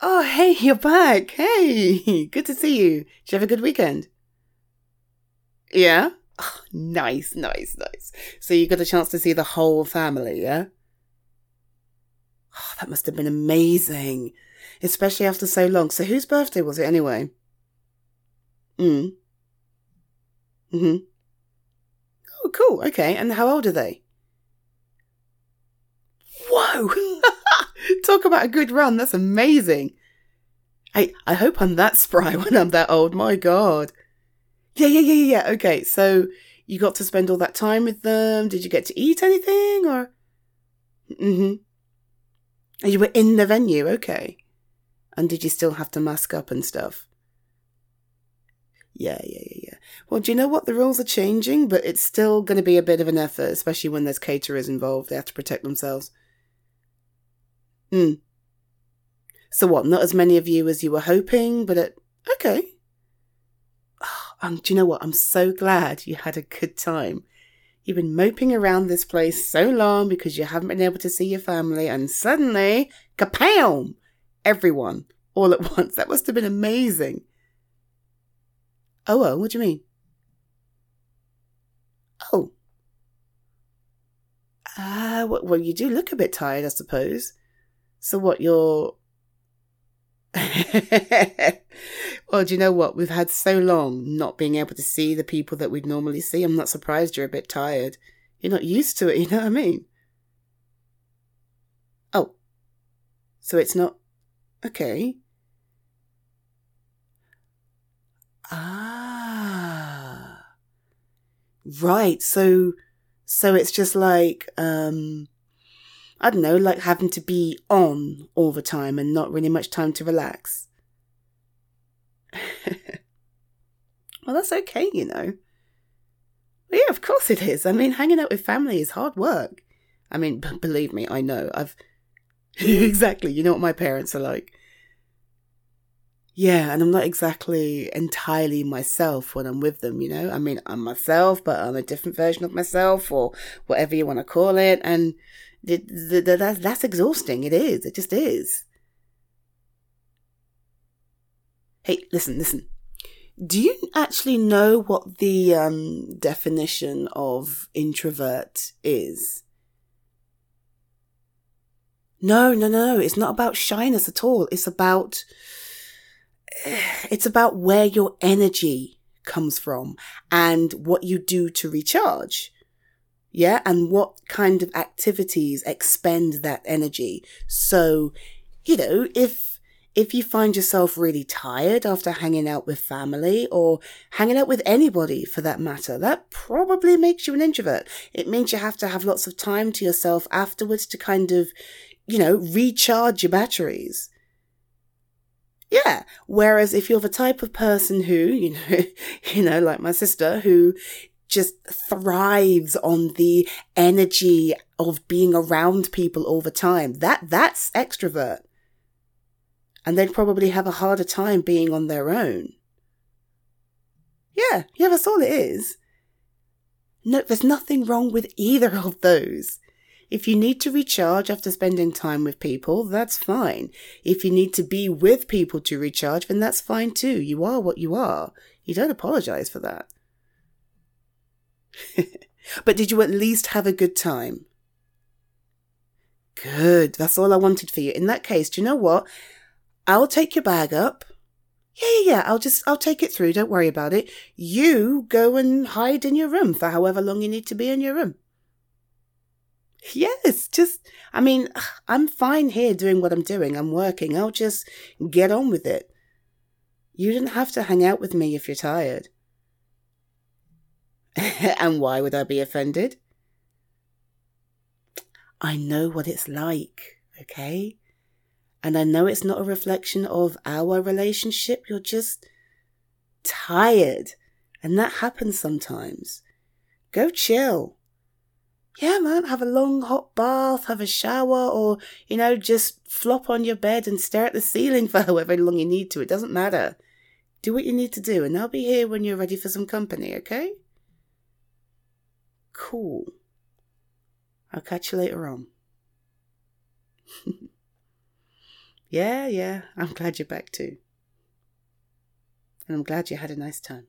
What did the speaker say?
Oh, hey, you're back. Hey, good to see you. Did you have a good weekend? Yeah? Oh, nice, nice, nice. So you got a chance to see the whole family, yeah? Oh, that must have been amazing. Especially after so long. So whose birthday was it anyway? Mm. Mm-hmm. Oh, cool. Okay. And how old are they? Whoa! Talk about a good run. That's amazing. I, I hope I'm that spry when I'm that old. My God. Yeah, yeah, yeah, yeah. Okay. So you got to spend all that time with them. Did you get to eat anything or? Mm-hmm. You were in the venue. Okay. And did you still have to mask up and stuff? Yeah, yeah, yeah, yeah. Well, do you know what? The rules are changing, but it's still going to be a bit of an effort, especially when there's caterers involved. They have to protect themselves. Hmm. So what? Not as many of you as you were hoping, but it, okay. Oh, um, do you know what? I'm so glad you had a good time. You've been moping around this place so long because you haven't been able to see your family, and suddenly, kapow! Everyone, all at once. That must have been amazing. Oh, well, what do you mean? Oh. Ah, uh, well, you do look a bit tired, I suppose. So what, you're. well, do you know what? We've had so long not being able to see the people that we'd normally see. I'm not surprised you're a bit tired. You're not used to it, you know what I mean? Oh. So it's not. Okay. Ah. Right. So, so it's just like, um, I don't know, like having to be on all the time and not really much time to relax. well, that's okay, you know. Yeah, of course it is. I mean, hanging out with family is hard work. I mean, b- believe me, I know. I've. exactly, you know what my parents are like. Yeah, and I'm not exactly entirely myself when I'm with them, you know? I mean, I'm myself, but I'm a different version of myself, or whatever you want to call it. And that's, that's exhausting. It is. It just is. Hey, listen, listen. Do you actually know what the um, definition of introvert is? No, no, no. It's not about shyness at all. It's about, it's about where your energy comes from and what you do to recharge. Yeah. And what kind of activities expend that energy. So, you know, if, if you find yourself really tired after hanging out with family or hanging out with anybody for that matter, that probably makes you an introvert. It means you have to have lots of time to yourself afterwards to kind of, you know, recharge your batteries. Yeah. Whereas if you're the type of person who, you know, you know, like my sister who just thrives on the energy of being around people all the time. That, that's extrovert. And they'd probably have a harder time being on their own. Yeah, yeah, that's all it is. No, there's nothing wrong with either of those. If you need to recharge after spending time with people, that's fine. If you need to be with people to recharge, then that's fine too. You are what you are. You don't apologize for that. but did you at least have a good time? Good. That's all I wanted for you. In that case, do you know what? I'll take your bag up. Yeah, yeah, yeah. I'll just, I'll take it through. Don't worry about it. You go and hide in your room for however long you need to be in your room. Yes, just, I mean, I'm fine here doing what I'm doing. I'm working. I'll just get on with it. You didn't have to hang out with me if you're tired. and why would I be offended? I know what it's like, okay? And I know it's not a reflection of our relationship. You're just tired. And that happens sometimes. Go chill. Yeah, man, have a long hot bath, have a shower, or, you know, just flop on your bed and stare at the ceiling for however long you need to. It doesn't matter. Do what you need to do, and I'll be here when you're ready for some company, okay? Cool. I'll catch you later on. Yeah, yeah, I'm glad you're back too. And I'm glad you had a nice time.